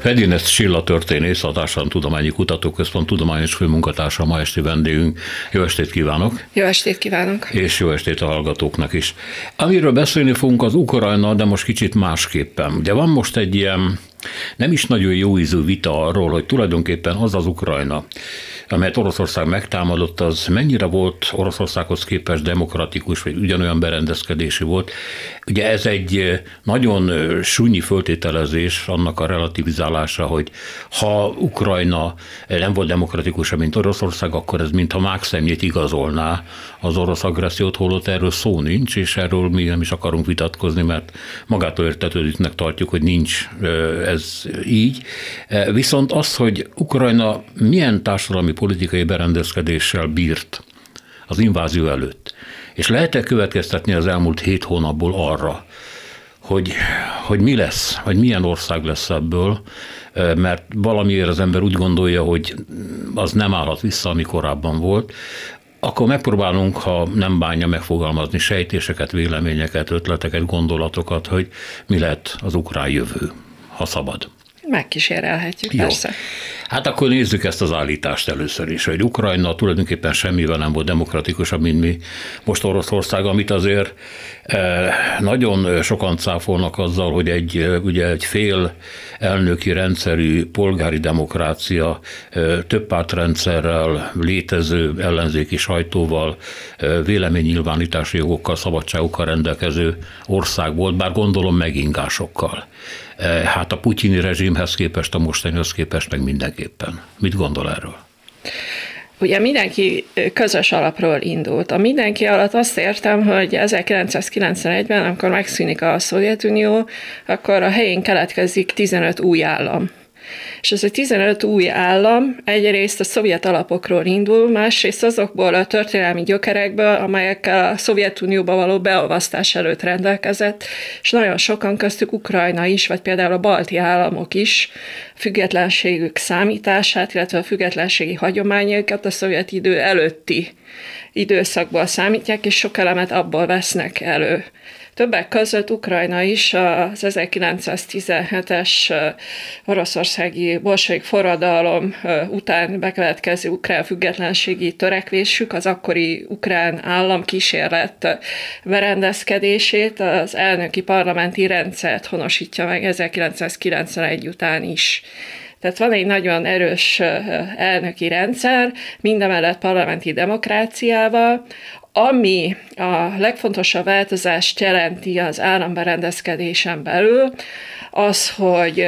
Fedinesz Silla történész, a Társadalmi Tudományi Kutatóközpont tudományos főmunkatársa, ma esti vendégünk. Jó estét kívánok! Jó estét kívánok! És jó estét a hallgatóknak is. Amiről beszélni fogunk az Ukrajna, de most kicsit másképpen. Ugye van most egy ilyen nem is nagyon jó ízű vita arról, hogy tulajdonképpen az az Ukrajna, amelyet Oroszország megtámadott, az mennyire volt Oroszországhoz képest demokratikus, vagy ugyanolyan berendezkedési volt. Ugye ez egy nagyon súnyi föltételezés, annak a relativizálása, hogy ha Ukrajna nem volt demokratikus, mint Oroszország, akkor ez mintha mákszemjét igazolná az orosz agressziót, holott erről szó nincs, és erről mi nem is akarunk vitatkozni, mert magától értetődőnek tartjuk, hogy nincs ez így. Viszont az, hogy Ukrajna milyen társadalmi politikai berendezkedéssel bírt az invázió előtt, és lehet-e következtetni az elmúlt hét hónapból arra, hogy, hogy mi lesz, hogy milyen ország lesz ebből, mert valamiért az ember úgy gondolja, hogy az nem állhat vissza, ami korábban volt, akkor megpróbálunk, ha nem bánja megfogalmazni sejtéseket, véleményeket, ötleteket, gondolatokat, hogy mi lehet az ukrán jövő, ha szabad. Megkísérelhetjük, Jó. persze. Hát akkor nézzük ezt az állítást először is, hogy Ukrajna tulajdonképpen semmivel nem volt demokratikusabb, mint mi most Oroszország, amit azért eh, nagyon sokan cáfolnak azzal, hogy egy, eh, ugye egy fél elnöki rendszerű polgári demokrácia eh, több pártrendszerrel, létező ellenzéki sajtóval, véleménynyilvánítási jogokkal, szabadságokkal rendelkező ország volt, bár gondolom megingásokkal. Hát a putyini rezsimhez képest, a mostanihoz képest meg mindenképpen. Mit gondol erről? Ugye mindenki közös alapról indult. A mindenki alatt azt értem, hogy 1991-ben, amikor megszűnik a Szovjetunió, akkor a helyén keletkezik 15 új állam. És ez a 15 új állam egyrészt a szovjet alapokról indul, másrészt azokból a történelmi gyökerekből, amelyekkel a Szovjetunióba való beolvasztás előtt rendelkezett, és nagyon sokan köztük Ukrajna is, vagy például a balti államok is függetlenségük számítását, illetve a függetlenségi hagyományaikat a szovjet idő előtti időszakból számítják, és sok elemet abból vesznek elő. Többek között Ukrajna is az 1917-es oroszországi bolsevik forradalom után bekövetkező ukrán függetlenségi törekvésük, az akkori ukrán állam kísérlet berendezkedését, az elnöki parlamenti rendszert honosítja meg 1991 után is. Tehát van egy nagyon erős elnöki rendszer, mindemellett parlamenti demokráciával, ami a legfontosabb változást jelenti az államberendezkedésen belül, az, hogy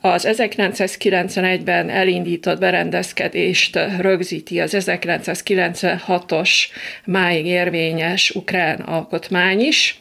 az 1991-ben elindított berendezkedést rögzíti az 1996-os máig érvényes ukrán alkotmány is,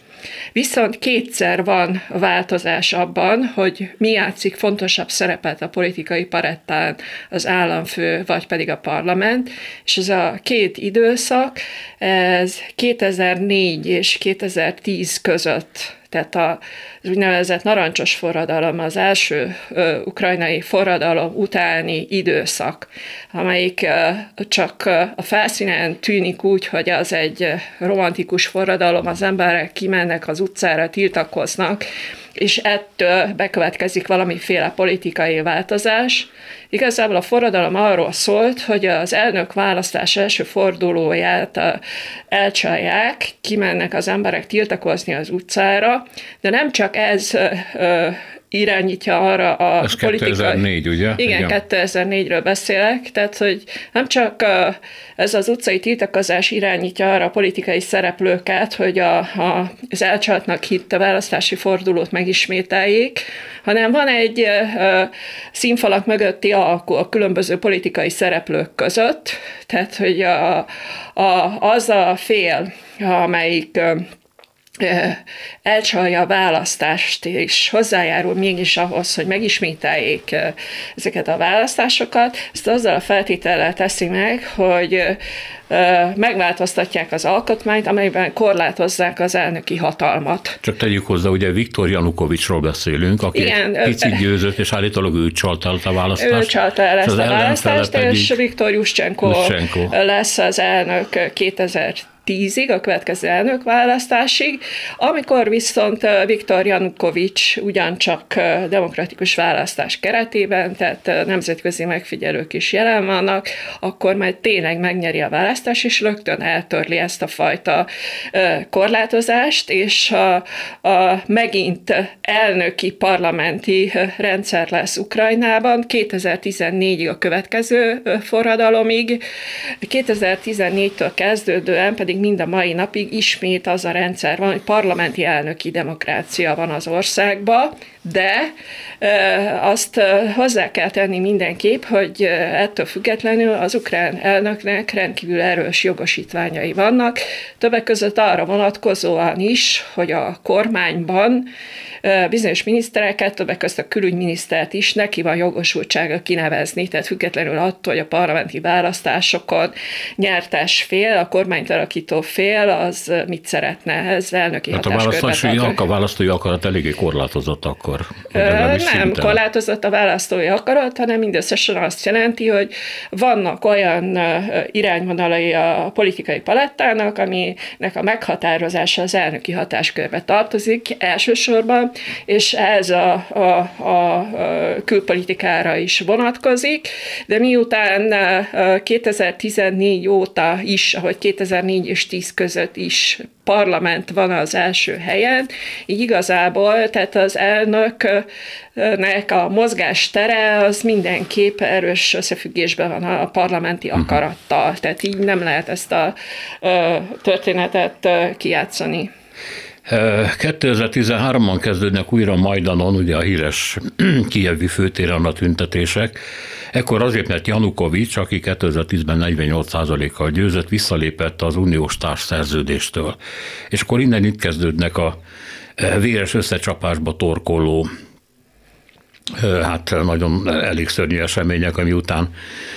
Viszont kétszer van változás abban, hogy mi játszik fontosabb szerepet a politikai parettán az államfő, vagy pedig a parlament, és ez a két időszak, ez 2004 és 2010 között tehát az úgynevezett narancsos forradalom, az első ö, ukrajnai forradalom utáni időszak, amelyik ö, csak a felszínen tűnik úgy, hogy az egy romantikus forradalom, az emberek kimennek az utcára, tiltakoznak, és ettől bekövetkezik valamiféle politikai változás. Igazából a forradalom arról szólt, hogy az elnök választás első fordulóját elcsalják, kimennek az emberek tiltakozni az utcára, de nem csak ez irányítja arra a Ez politikai... 2004, ugye? Igen, Igen, 2004-ről beszélek, tehát hogy nem csak ez az utcai tiltakozás irányítja arra a politikai szereplőket, hogy a, a, az elcsaltnak hitt a választási fordulót megismételjék, hanem van egy színfalak mögötti alkú a különböző politikai szereplők között, tehát hogy a, a, az a fél, amelyik elcsalja a választást, és hozzájárul mégis ahhoz, hogy megismételjék ezeket a választásokat, ezt azzal a feltétellel teszi meg, hogy megváltoztatják az alkotmányt, amelyben korlátozzák az elnöki hatalmat. Csak tegyük hozzá, ugye Viktor Janukovicsról beszélünk, aki Igen, picit győzött, és állítólag ő csalta el a választást. Ő csalta el ezt a választást, és Viktor Juszcsenko lesz az elnök 2000 2010-ig, a következő elnökválasztásig, amikor viszont Viktor Janukovics ugyancsak demokratikus választás keretében, tehát nemzetközi megfigyelők is jelen vannak, akkor majd tényleg megnyeri a választás, és rögtön eltörli ezt a fajta korlátozást, és a, a megint elnöki parlamenti rendszer lesz Ukrajnában 2014-ig a következő forradalomig, 2014-től kezdődően pedig mind a mai napig ismét az a rendszer van, hogy parlamenti elnöki demokrácia van az országban, de azt hozzá kell tenni mindenképp, hogy ettől függetlenül az ukrán elnöknek rendkívül erős jogosítványai vannak, többek között arra vonatkozóan is, hogy a kormányban bizonyos minisztereket, többek között a külügyminisztert is neki van jogosultsága kinevezni, tehát függetlenül attól, hogy a parlamenti választásokon nyertes fél, a kormányt alakító fél, az mit szeretne, ez elnöki hát a választási, a választói akarat eléggé korlátozott akkor. Nem szinten. korlátozott a választói akarat, hanem mindösszesen azt jelenti, hogy vannak olyan irányvonalai a politikai palettának, aminek a meghatározása az elnöki hatáskörbe tartozik elsősorban, és ez a, a, a külpolitikára is vonatkozik, de miután 2014 óta is, ahogy 2004 és 10 között is parlament van az első helyen, így igazából, tehát az elnöknek a mozgástere az mindenképp erős összefüggésben van a parlamenti mhm. akarattal, tehát így nem lehet ezt a történetet kijátszani. 2013-ban kezdődnek újra Majdanon, ugye a híres kijevi főtéren a tüntetések. Ekkor azért, mert Janukovics, aki 2010-ben 48%-kal győzött, visszalépett az uniós társszerződéstől. És akkor innen itt kezdődnek a véres összecsapásba torkoló hát nagyon elég szörnyű események, ami után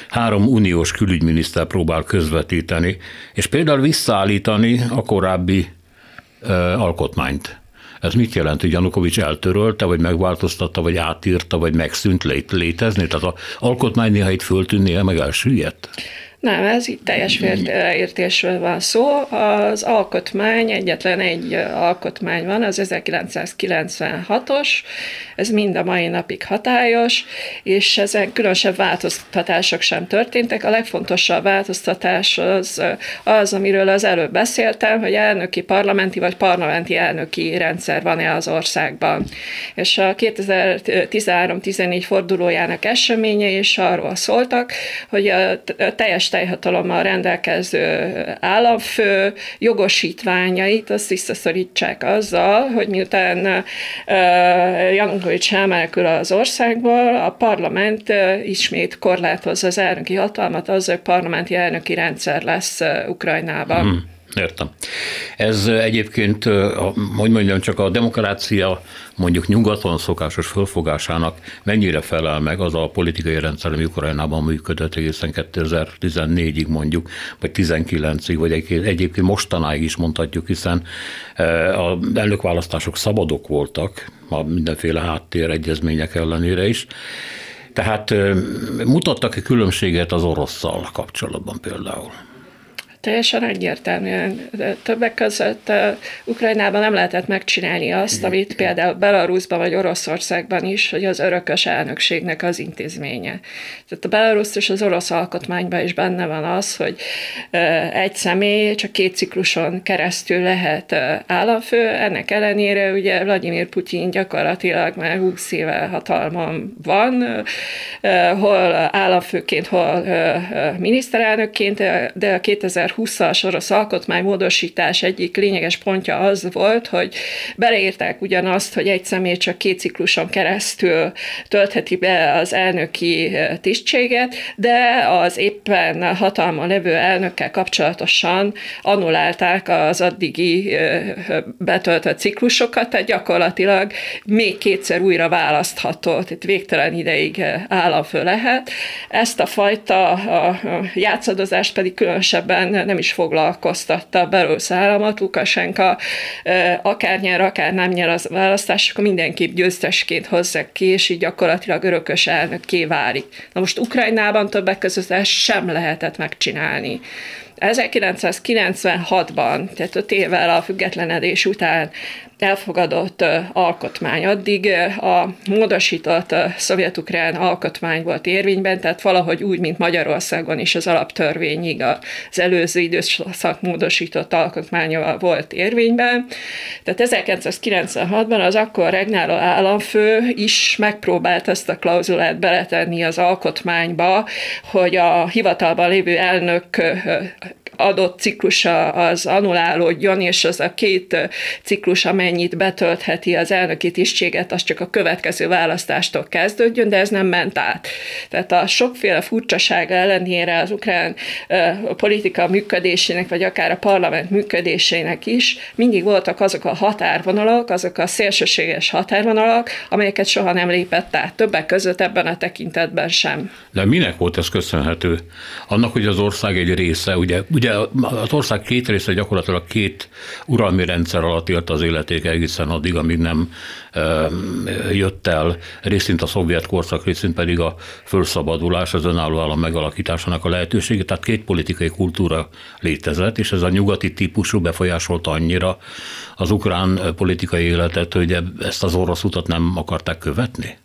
három uniós külügyminiszter próbál közvetíteni, és például visszaállítani a korábbi alkotmányt. Ez mit jelent, hogy Janukovics eltörölte, vagy megváltoztatta, vagy átírta, vagy megszűnt létezni? Tehát az alkotmány néha itt föltűnnie, meg elsüllyedt? Nem, ez itt teljes félreértésről van szó. Az alkotmány, egyetlen egy alkotmány van, az 1996-os, ez mind a mai napig hatályos, és ezen különösebb változtatások sem történtek. A legfontosabb változtatás az, az amiről az előbb beszéltem, hogy elnöki parlamenti vagy parlamenti elnöki rendszer van-e az országban. És a 2013-14 fordulójának eseményei is arról szóltak, hogy a teljes teljhatalommal rendelkező államfő jogosítványait azt visszaszorítsák azzal, hogy miután Janukovics elmenekül az országból, a parlament ismét korlátozza az elnöki hatalmat, az, hogy parlamenti elnöki rendszer lesz Ukrajnában. Hmm. Értem. Ez egyébként, hogy mondjam, csak a demokrácia mondjuk nyugaton szokásos fölfogásának mennyire felel meg az a politikai rendszer, ami Ukrajnában működött egészen 2014-ig mondjuk, vagy 19-ig, vagy egyébként mostanáig is mondhatjuk, hiszen a elnökválasztások szabadok voltak, a mindenféle háttéregyezmények ellenére is. Tehát mutattak-e különbséget az orosszal kapcsolatban például? Teljesen egyértelműen. Többek között Ukrajnában nem lehetett megcsinálni azt, amit például Belarusban vagy Oroszországban is, hogy az örökös elnökségnek az intézménye. Tehát a Belarus és az orosz alkotmányban is benne van az, hogy egy személy csak két cikluson keresztül lehet államfő, ennek ellenére ugye Vladimir Putyin gyakorlatilag már 20 éve hatalmon van, hol államfőként, hol miniszterelnökként, de a 2000 2020-as orosz alkotmánymódosítás egyik lényeges pontja az volt, hogy beleírták ugyanazt, hogy egy személy csak két cikluson keresztül töltheti be az elnöki tisztséget, de az éppen hatalma levő elnökkel kapcsolatosan annulálták az addigi betöltött ciklusokat, tehát gyakorlatilag még kétszer újra választható, tehát végtelen ideig államfő lehet. Ezt a fajta a játszadozást pedig különösebben nem is foglalkoztatta a belorusz államot. Lukasenka akár nyer, akár nem nyer az választás, akkor mindenképp győztesként hozzák ki, és így gyakorlatilag örökös elnökké válik. Na most Ukrajnában többek között ezt sem lehetett megcsinálni. 1996-ban, tehát öt évvel a függetlenedés után elfogadott alkotmány. Addig a módosított szovjet-ukrán alkotmány volt érvényben, tehát valahogy úgy, mint Magyarországon is az alaptörvényig az előző időszak módosított alkotmánya volt érvényben. Tehát 1996-ban az akkor regnáló államfő is megpróbált ezt a klauzulát beletenni az alkotmányba, hogy a hivatalban lévő elnök adott ciklusa az anulálódjon, és az a két ciklus, amennyit betöltheti az elnöki tisztséget, az csak a következő választástól kezdődjön, de ez nem ment át. Tehát a sokféle furcsaság ellenére az ukrán politika működésének, vagy akár a parlament működésének is mindig voltak azok a határvonalak, azok a szélsőséges határvonalak, amelyeket soha nem lépett át. Többek között ebben a tekintetben sem. De minek volt ez köszönhető? Annak, hogy az ország egy része, ugye, ugye az ország két része gyakorlatilag két uralmi rendszer alatt élt az életéke egészen addig, amíg nem jött el részint a szovjet korszak, részint pedig a fölszabadulás, az önálló állam megalakításának a lehetősége. Tehát két politikai kultúra létezett, és ez a nyugati típusú befolyásolta annyira az ukrán politikai életet, hogy ezt az orosz utat nem akarták követni?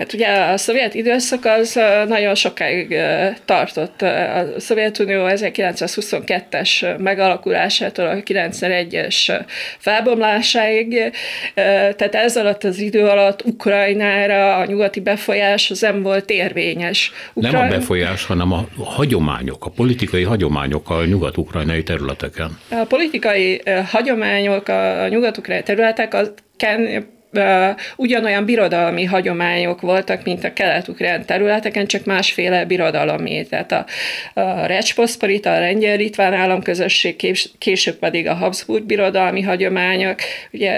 Hát ugye a szovjet időszak az nagyon sokáig tartott. A Szovjetunió 1922-es megalakulásától a 91-es felbomlásáig, tehát ez alatt az idő alatt Ukrajnára a nyugati befolyás az nem volt érvényes. Ukrajn... Nem a befolyás, hanem a hagyományok, a politikai hagyományok a nyugat-ukrajnai területeken. A politikai hagyományok a nyugat-ukrajnai területek ugyanolyan birodalmi hagyományok voltak, mint a kelet-ukrán területeken, csak másféle birodalomé. Tehát a, a Recsposzporita, a lengyel-litván államközösség, később pedig a Habsburg birodalmi hagyományok, ugye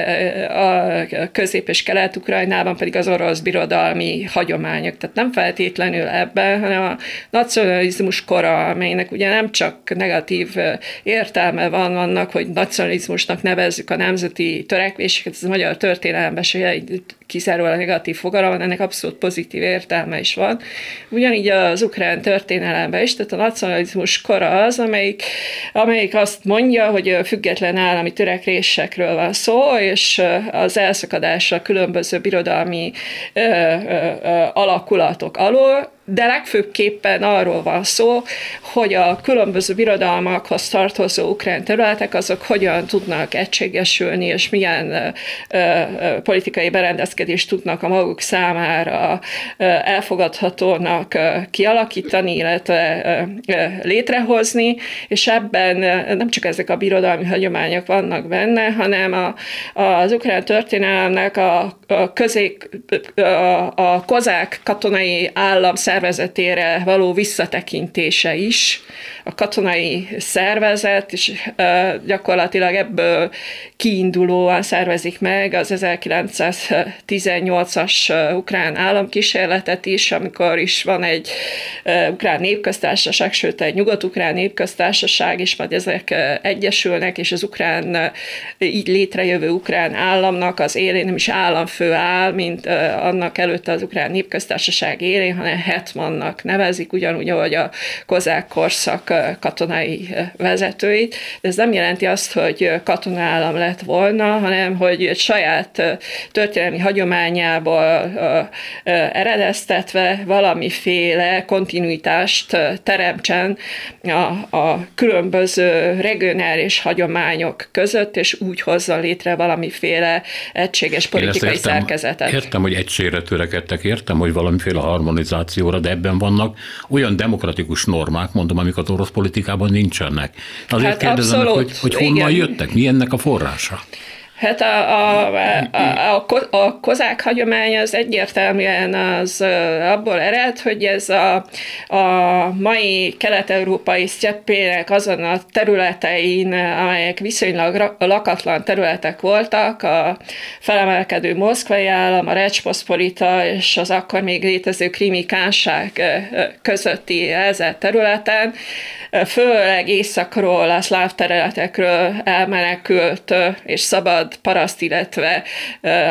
a közép- és kelet-ukrajnában pedig az orosz birodalmi hagyományok. Tehát nem feltétlenül ebben, hanem a nacionalizmus kora, amelynek ugye nem csak negatív értelme van annak, hogy nacionalizmusnak nevezzük a nemzeti törekvéseket, ez a magyar történelemben se egy kizárólag negatív fogalom, ennek abszolút pozitív értelme is van. Ugyanígy az ukrán történelemben is, tehát a nacionalizmus kora az, amelyik, amelyik azt mondja, hogy független állami törekvésekről van szó, és az elszakadásra különböző birodalmi ö, ö, ö, alakulatok alól, de legfőbbképpen arról van szó, hogy a különböző birodalmakhoz tartozó ukrán területek azok hogyan tudnak egységesülni, és milyen politikai berendezkedést tudnak a maguk számára elfogadhatónak kialakítani, illetve létrehozni, és ebben nem csak ezek a birodalmi hagyományok vannak benne, hanem a, az ukrán történelemnek a, a, közék, a, a kozák katonai állam szervezetére való visszatekintése is, a katonai szervezet, és gyakorlatilag ebből kiindulóan szervezik meg az 1918-as ukrán államkísérletet is, amikor is van egy ukrán népköztársaság, sőt egy nyugat-ukrán népköztársaság, és majd ezek egyesülnek, és az ukrán, így létrejövő ukrán államnak az élén nem is államfő áll, mint annak előtte az ukrán népköztársaság élén, hanem hetmannak nevezik, ugyanúgy, ahogy a kozák korszak katonai vezetőit, de ez nem jelenti azt, hogy katonállam lett volna, hanem hogy egy saját történelmi hagyományából eredeztetve valamiféle kontinuitást teremtsen a, a különböző regionális hagyományok között, és úgy hozza létre valamiféle egységes politikai értem, szerkezetet. Értem, hogy egységre törekedtek, értem, hogy valamiféle harmonizációra, de ebben vannak olyan demokratikus normák, mondom, amiket orosz politikában nincsenek. Azért hát kérdezem, hogy, hogy honnan igen. jöttek, mi ennek a forrása? Hát a, a, a, a, a kozák hagyomány az egyértelműen az abból ered, hogy ez a, a mai kelet-európai sztyeppének azon a területein, amelyek viszonylag lakatlan területek voltak, a felemelkedő moszkvai állam, a Recsposzpolita és az akkor még létező krimi közötti ezer területen, főleg északról, a szláv területekről elmenekült és szabad paraszt, illetve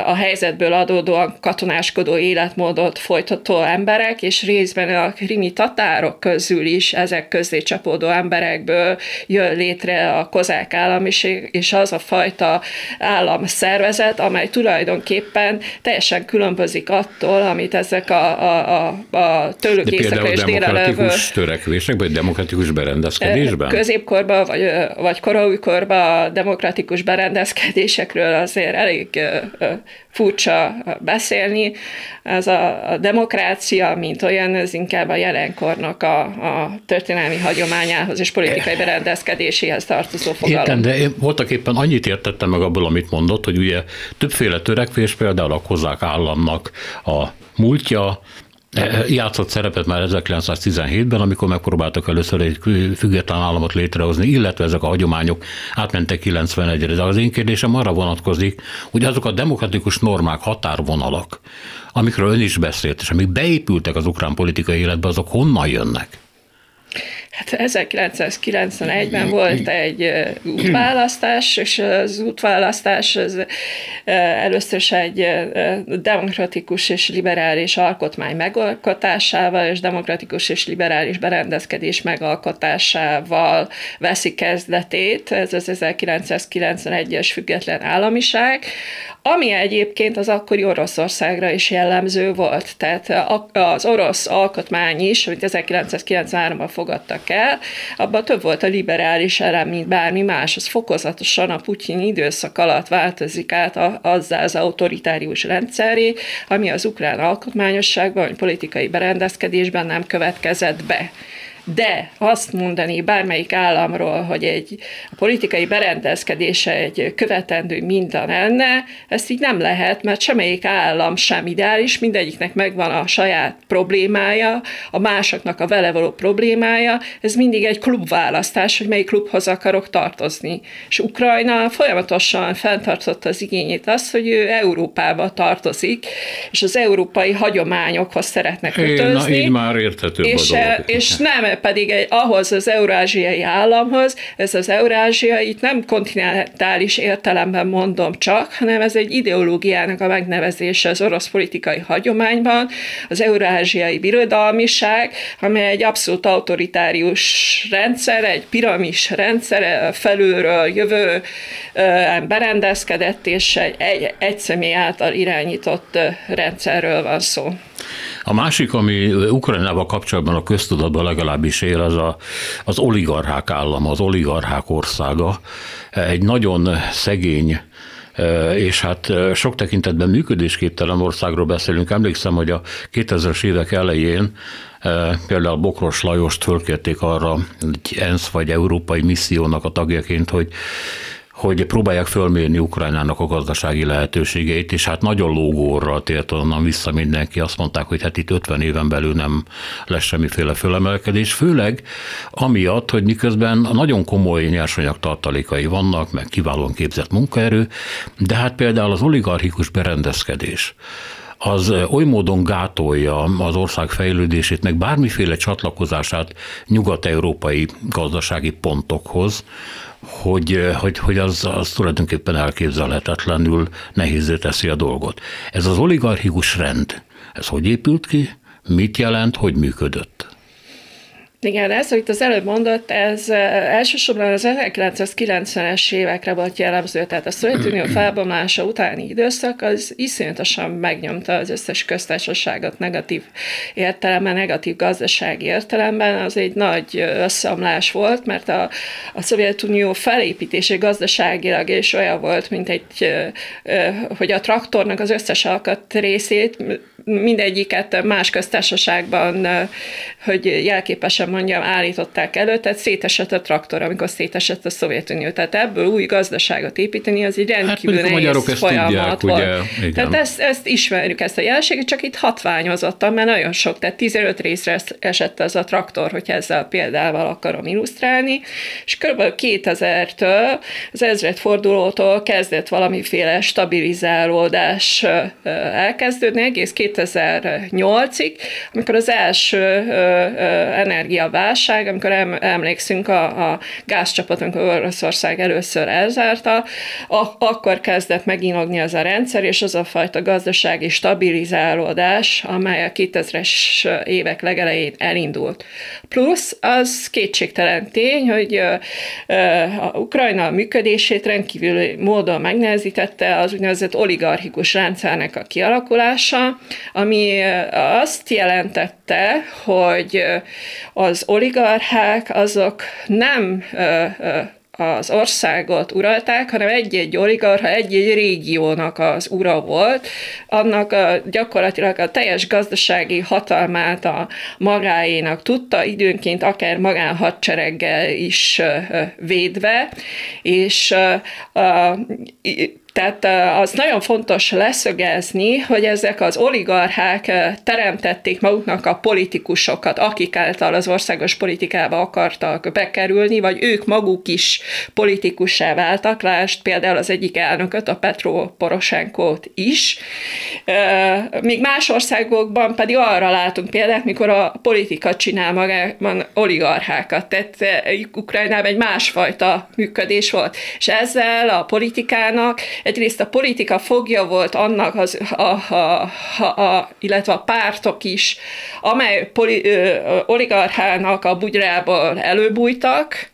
a helyzetből adódóan katonáskodó életmódot folytató emberek, és részben a krimi tatárok közül is ezek közé csapódó emberekből jön létre a kozák államiség, és az a fajta államszervezet, amely tulajdonképpen teljesen különbözik attól, amit ezek a, a, a, a tőlük északra és délelővő... törekvések, vagy demokratikus berendezkedésben? Középkorban, vagy, vagy koraújkorban a demokratikus berendezkedésekről azért elég furcsa beszélni. Ez a, a demokrácia, mint olyan, ez inkább a jelenkornak a, a történelmi hagyományához és politikai berendezkedéséhez tartozó fogalom. Értem, de én voltak éppen annyit értettem meg abból, amit mondott, hogy ugye többféle törekvés, például a kozák államnak a múltja, játszott szerepet már 1917-ben, amikor megpróbáltak először egy független államot létrehozni, illetve ezek a hagyományok átmentek 91-re. De az én kérdésem arra vonatkozik, hogy azok a demokratikus normák, határvonalak, amikről ön is beszélt, és amik beépültek az ukrán politikai életbe, azok honnan jönnek? Hát 1991-ben volt egy útválasztás, és az útválasztás az először is egy demokratikus és liberális alkotmány megalkotásával, és demokratikus és liberális berendezkedés megalkotásával veszi kezdetét, ez az 1991-es független államiság, ami egyébként az akkori Oroszországra is jellemző volt. Tehát az orosz alkotmány is, amit 1993-ban fogadtak el, abban több volt a liberális elem, mint bármi más. Az fokozatosan a Putyin időszak alatt változik át azzá az autoritárius rendszeré, ami az ukrán alkotmányosságban, vagy politikai berendezkedésben nem következett be. De azt mondani bármelyik államról, hogy egy a politikai berendezkedése egy követendő minta lenne, ezt így nem lehet, mert semmelyik állam sem ideális, mindegyiknek megvan a saját problémája, a másoknak a vele való problémája, ez mindig egy klubválasztás, hogy melyik klubhoz akarok tartozni. És Ukrajna folyamatosan fenntartotta az igényét azt, hogy ő Európába tartozik, és az európai hagyományokhoz szeretne kötözni. Na, így már érthető és, és nem pedig egy, ahhoz az eurázsiai államhoz, ez az eurázsia itt nem kontinentális értelemben mondom csak, hanem ez egy ideológiának a megnevezése az orosz politikai hagyományban, az eurázsiai birodalmiság, amely egy abszolút autoritárius rendszer, egy piramis rendszer, felülről jövő berendezkedett, és egy, egy, személy által irányított rendszerről van szó. A másik, ami Ukrajnával kapcsolatban a köztudatban legalábbis él, az a, az oligarchák állama, az oligarchák országa. Egy nagyon szegény e, és hát e, sok tekintetben működésképtelen országról beszélünk. Emlékszem, hogy a 2000-es évek elején e, például Bokros Lajost fölkérték arra egy ENSZ vagy európai missziónak a tagjaként, hogy hogy próbálják fölmérni Ukrajnának a gazdasági lehetőségeit, és hát nagyon lógóra tért onnan vissza mindenki. Azt mondták, hogy hát itt 50 éven belül nem lesz semmiféle fölemelkedés, főleg amiatt, hogy miközben nagyon komoly nyersanyag tartalékai vannak, meg kiválóan képzett munkaerő, de hát például az oligarchikus berendezkedés, az oly módon gátolja az ország fejlődését, meg bármiféle csatlakozását nyugat-európai gazdasági pontokhoz, hogy, hogy, hogy az, az tulajdonképpen elképzelhetetlenül nehézé teszi a dolgot. Ez az oligarchikus rend, ez hogy épült ki, mit jelent, hogy működött? Igen, ez, amit az előbb mondott, ez elsősorban az 1990-es évekre volt jellemző, tehát a Szovjetunió felbomlása utáni időszak az iszonyatosan megnyomta az összes köztársaságot negatív értelemben, negatív gazdasági értelemben. Az egy nagy összeomlás volt, mert a, a Szovjetunió felépítése gazdaságilag és olyan volt, mint egy, hogy a traktornak az összes alkat részét mindegyiket más köztársaságban, hogy jelképesen mondjam, állították elő, tehát szétesett a traktor, amikor szétesett a Szovjetunió. Tehát ebből új gazdaságot építeni, az egy rendkívül hát, nehéz a folyamat tudják, volt. Ugye, igen. Tehát ezt, ezt ismerjük, ezt a jelenséget, csak itt hatványozottan, mert nagyon sok, tehát 15 részre esett ez a traktor, hogy ezzel a példával akarom illusztrálni, és kb. 2000-től, az ezred fordulótól kezdett valamiféle stabilizálódás elkezdődni, egész 2008-ig, amikor az első energiaválság, amikor emlékszünk a, a gázcsapot, amikor Oroszország először elzárta, akkor kezdett meginogni az a rendszer, és az a fajta gazdasági stabilizálódás, amely a 2000-es évek legelején elindult. Plusz az kétségtelen tény, hogy a Ukrajna működését rendkívül módon megnehezítette az úgynevezett oligarchikus rendszernek a kialakulása, ami azt jelentette, hogy az oligarchák azok nem az országot uralták, hanem egy-egy oligarha, egy-egy régiónak az ura volt, annak a, gyakorlatilag a teljes gazdasági hatalmát a magáénak tudta, időnként akár magánhadsereggel is védve, és tehát az nagyon fontos leszögezni, hogy ezek az oligarchák teremtették maguknak a politikusokat, akik által az országos politikába akartak bekerülni, vagy ők maguk is politikussá váltak, lásd például az egyik elnököt, a Petro Poroshenkót is. Míg más országokban pedig arra látunk példát, mikor a politika csinál magában oligarchákat, tehát Ukrajnában egy másfajta működés volt, és ezzel a politikának egyrészt a politika fogja volt annak, az, a, a, a, a, illetve a pártok is, amely poli, ö, oligarchának a bugyrából előbújtak,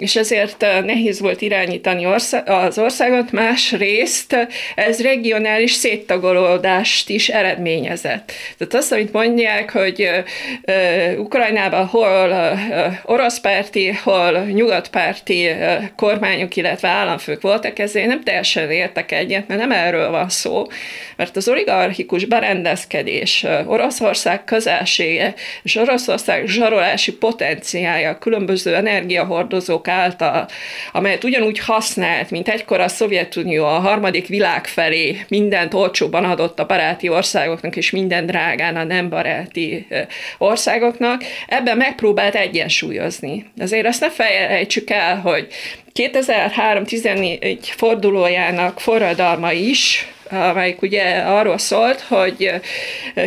és ezért eh, nehéz volt irányítani az országot, másrészt ez regionális széttagolódást is eredményezett. Tehát azt, amit mondják, hogy eh, eh, Ukrajnában hol oroszpárti, hol nyugatpárti kormányok, illetve államfők voltak, ezért nem teljesen értek egyet, mert nem erről van szó, mert az oligarchikus berendezkedés, Oroszország közelsége és Oroszország zsarolási potenciája, különböző energiahordozók által, amelyet ugyanúgy használt, mint egykor a Szovjetunió a harmadik világ felé mindent olcsóban adott a baráti országoknak, és minden drágán a nem baráti országoknak, ebben megpróbált egyensúlyozni. Azért azt ne felejtsük el, hogy 2003-14 fordulójának forradalma is amelyik ugye arról szólt, hogy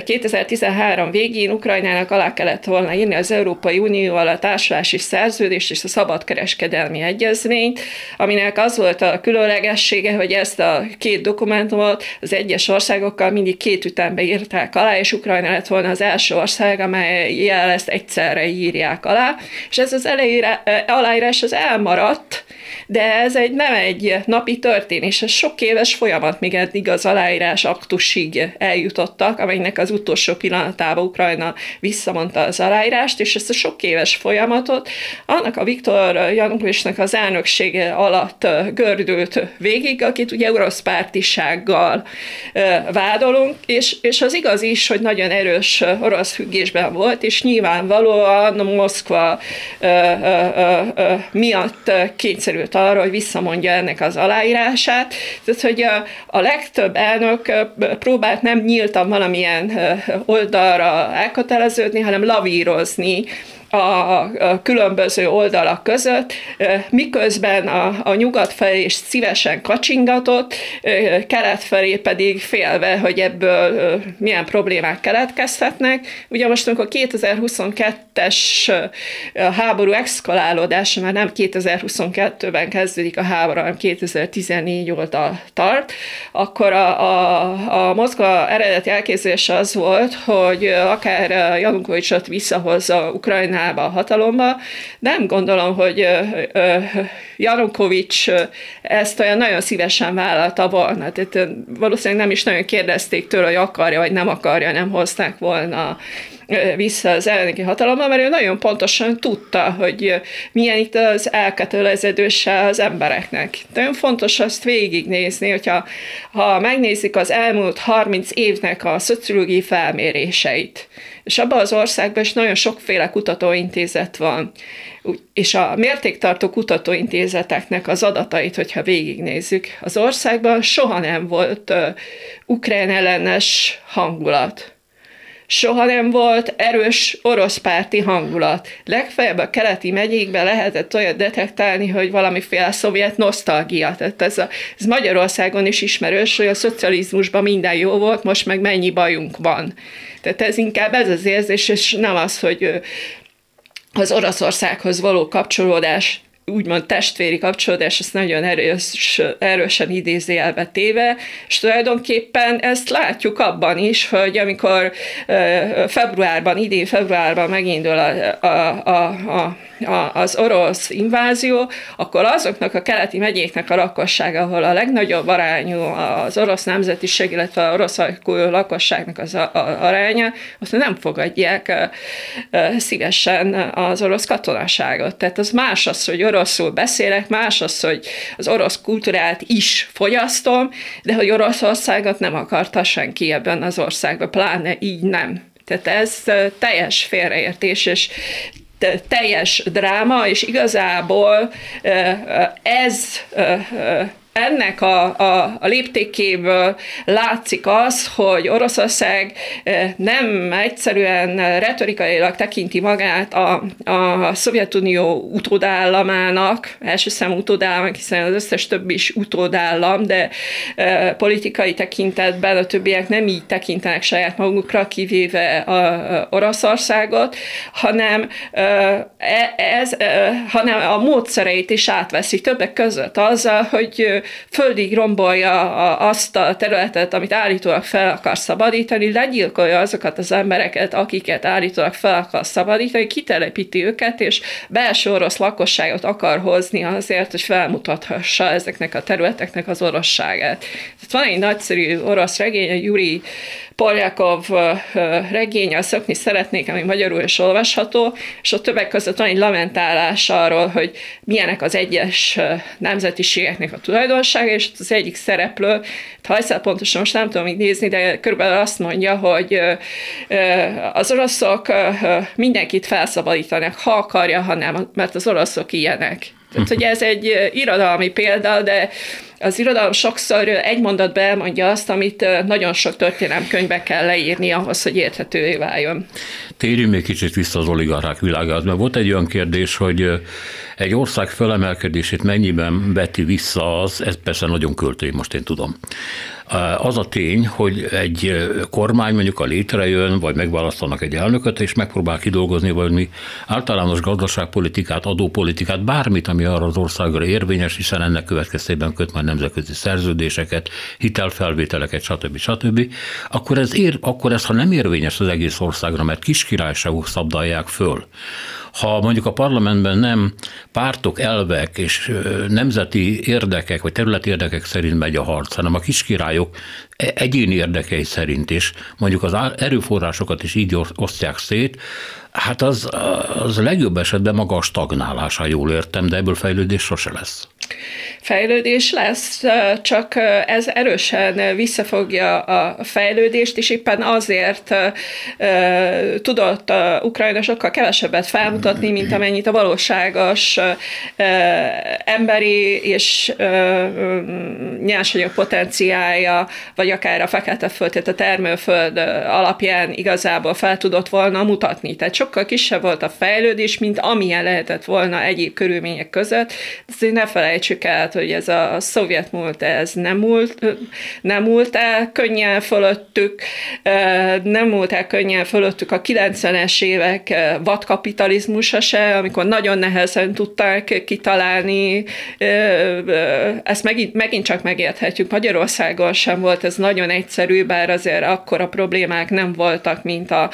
2013 végén Ukrajnának alá kellett volna írni az Európai Unióval a társulási szerződést és a szabadkereskedelmi egyezményt, aminek az volt a különlegessége, hogy ezt a két dokumentumot az egyes országokkal mindig két ütembe írták alá, és Ukrajna lett volna az első ország, amely ezt egyszerre írják alá, és ez az elejére, aláírás az elmaradt, de ez egy nem egy napi történés, ez sok éves folyamat, míg eddig az aláírás aktusig eljutottak, amelynek az utolsó pillanatában Ukrajna visszamondta az aláírást, és ezt a sok éves folyamatot annak a Viktor Janukovicsnak az elnöksége alatt gördült végig, akit ugye orosz pártisággal vádolunk, és, és az igaz is, hogy nagyon erős orosz függésben volt, és nyilvánvalóan Moszkva miatt kényszerült arra, hogy visszamondja ennek az aláírását. Tehát, hogy a, a legtöbb elnök próbált nem nyíltan valamilyen oldalra elköteleződni, hanem lavírozni a, különböző oldalak között, miközben a, a nyugat felé is szívesen kacsingatott, kelet felé pedig félve, hogy ebből milyen problémák keletkezhetnek. Ugye most, amikor 2022-es háború exkalálódása már nem 2022-ben kezdődik a háború, hanem 2014 óta tart, akkor a, a, a Moszkva eredeti elképzelése az volt, hogy akár Janukovicsot visszahozza Ukrajna Ukrajnába a hatalomba. Nem gondolom, hogy Janukovics ezt olyan nagyon szívesen vállalta volna. Tehát valószínűleg nem is nagyon kérdezték tőle, hogy akarja vagy nem akarja, nem hozták volna vissza az elleni hatalommal, mert ő nagyon pontosan tudta, hogy milyen itt az elköteleződése az embereknek. Nagyon fontos azt végignézni, hogyha ha megnézik az elmúlt 30 évnek a szociológiai felméréseit, és abban az országban is nagyon sokféle kutatóintézet van, és a mértéktartó kutatóintézeteknek az adatait, hogyha végignézzük, az országban soha nem volt uh, ukrán ellenes hangulat soha nem volt erős orosz párti hangulat. Legfeljebb a keleti megyékben lehetett olyat detektálni, hogy valamiféle szovjet nosztalgia. Tehát ez, a, ez Magyarországon is ismerős, hogy a szocializmusban minden jó volt, most meg mennyi bajunk van. Tehát ez inkább ez az érzés, és nem az, hogy az Oroszországhoz való kapcsolódás úgymond testvéri kapcsolódás, ezt nagyon erős, erősen idézélbe téve, és tulajdonképpen ezt látjuk abban is, hogy amikor februárban, idén februárban megindul a, a, a, a az orosz invázió, akkor azoknak a keleti megyéknek a lakossága, ahol a legnagyobb arányú az orosz nemzetiség, illetve a orosz lakosságnak az aránya, azt nem fogadják szívesen az orosz katonaságot. Tehát az más az, hogy oroszul beszélek, más az, hogy az orosz kultúrát is fogyasztom, de hogy Oroszországot nem akarta senki ebben az országban, pláne így nem. Tehát ez teljes félreértés, és teljes dráma, és igazából ez ennek a, a, a léptékéből látszik az, hogy Oroszország nem egyszerűen retorikailag tekinti magát a, a Szovjetunió utódállamának, első számú utódállam, hiszen az összes többi is utódállam, de politikai tekintetben a többiek nem így tekintenek saját magukra, kivéve a Oroszországot, hanem, e, ez, hanem a módszereit is átveszi többek között azzal, hogy földig rombolja azt a területet, amit állítólag fel akar szabadítani, legyilkolja azokat az embereket, akiket állítólag fel akar szabadítani, kitelepíti őket, és belső orosz lakosságot akar hozni azért, hogy felmutathassa ezeknek a területeknek az orosságát. Tehát van egy nagyszerű orosz regény, a Yuri Poljakov regénye, szökni szeretnék, ami magyarul is olvasható, és ott többek között van egy lamentálás arról, hogy milyenek az egyes nemzetiségeknek a tulajdonsága, és az egyik szereplő, ha egyszer pontosan most nem tudom így nézni, de körülbelül azt mondja, hogy az oroszok mindenkit felszabadítanak, ha akarja, ha nem, mert az oroszok ilyenek. Tehát, hogy ez egy irodalmi példa, de az irodalom sokszor egy mondatban elmondja azt, amit nagyon sok történelemkönyvbe kell leírni ahhoz, hogy érthetővé váljon. Térjünk még kicsit vissza az oligarchák világához, mert volt egy olyan kérdés, hogy egy ország felemelkedését mennyiben veti vissza az, ez persze nagyon költői, most én tudom. Az a tény, hogy egy kormány mondjuk a létrejön, vagy megválasztanak egy elnököt, és megpróbál kidolgozni valami általános gazdaságpolitikát, adópolitikát, bármit, ami arra az országra érvényes, hiszen ennek következtében köt majd nemzetközi szerződéseket, hitelfelvételeket, stb. stb., akkor ez, ér, akkor ez, ha nem érvényes az egész országra, mert kiskirályságok szabdalják föl, ha mondjuk a parlamentben nem pártok, elvek és nemzeti érdekek vagy területi érdekek szerint megy a harc, hanem a kiskirályok e-, egyéni érdekei szerint is, mondjuk az erőforrásokat is így osztják szét, hát az, az legjobb esetben maga a stagnálás, ha jól értem, de ebből fejlődés sose lesz fejlődés lesz, csak ez erősen visszafogja a fejlődést, és éppen azért tudott Ukrajna sokkal kevesebbet felmutatni, mint amennyit a valóságos emberi és nyersanyag potenciája, vagy akár a fekete föld, tehát a termőföld alapján igazából fel tudott volna mutatni. Tehát sokkal kisebb volt a fejlődés, mint amilyen lehetett volna egyéb körülmények között. Ezt ne felejtsük el, hogy ez a szovjet múlt, ez nem múlt, nem múlt el könnyen fölöttük, nem múlt el könnyen fölöttük a 90-es évek vadkapitalizmusa se, amikor nagyon nehezen tudták kitalálni, ezt megint, megint csak megérthetjük. Magyarországon sem volt ez nagyon egyszerű, bár azért akkor a problémák nem voltak, mint a,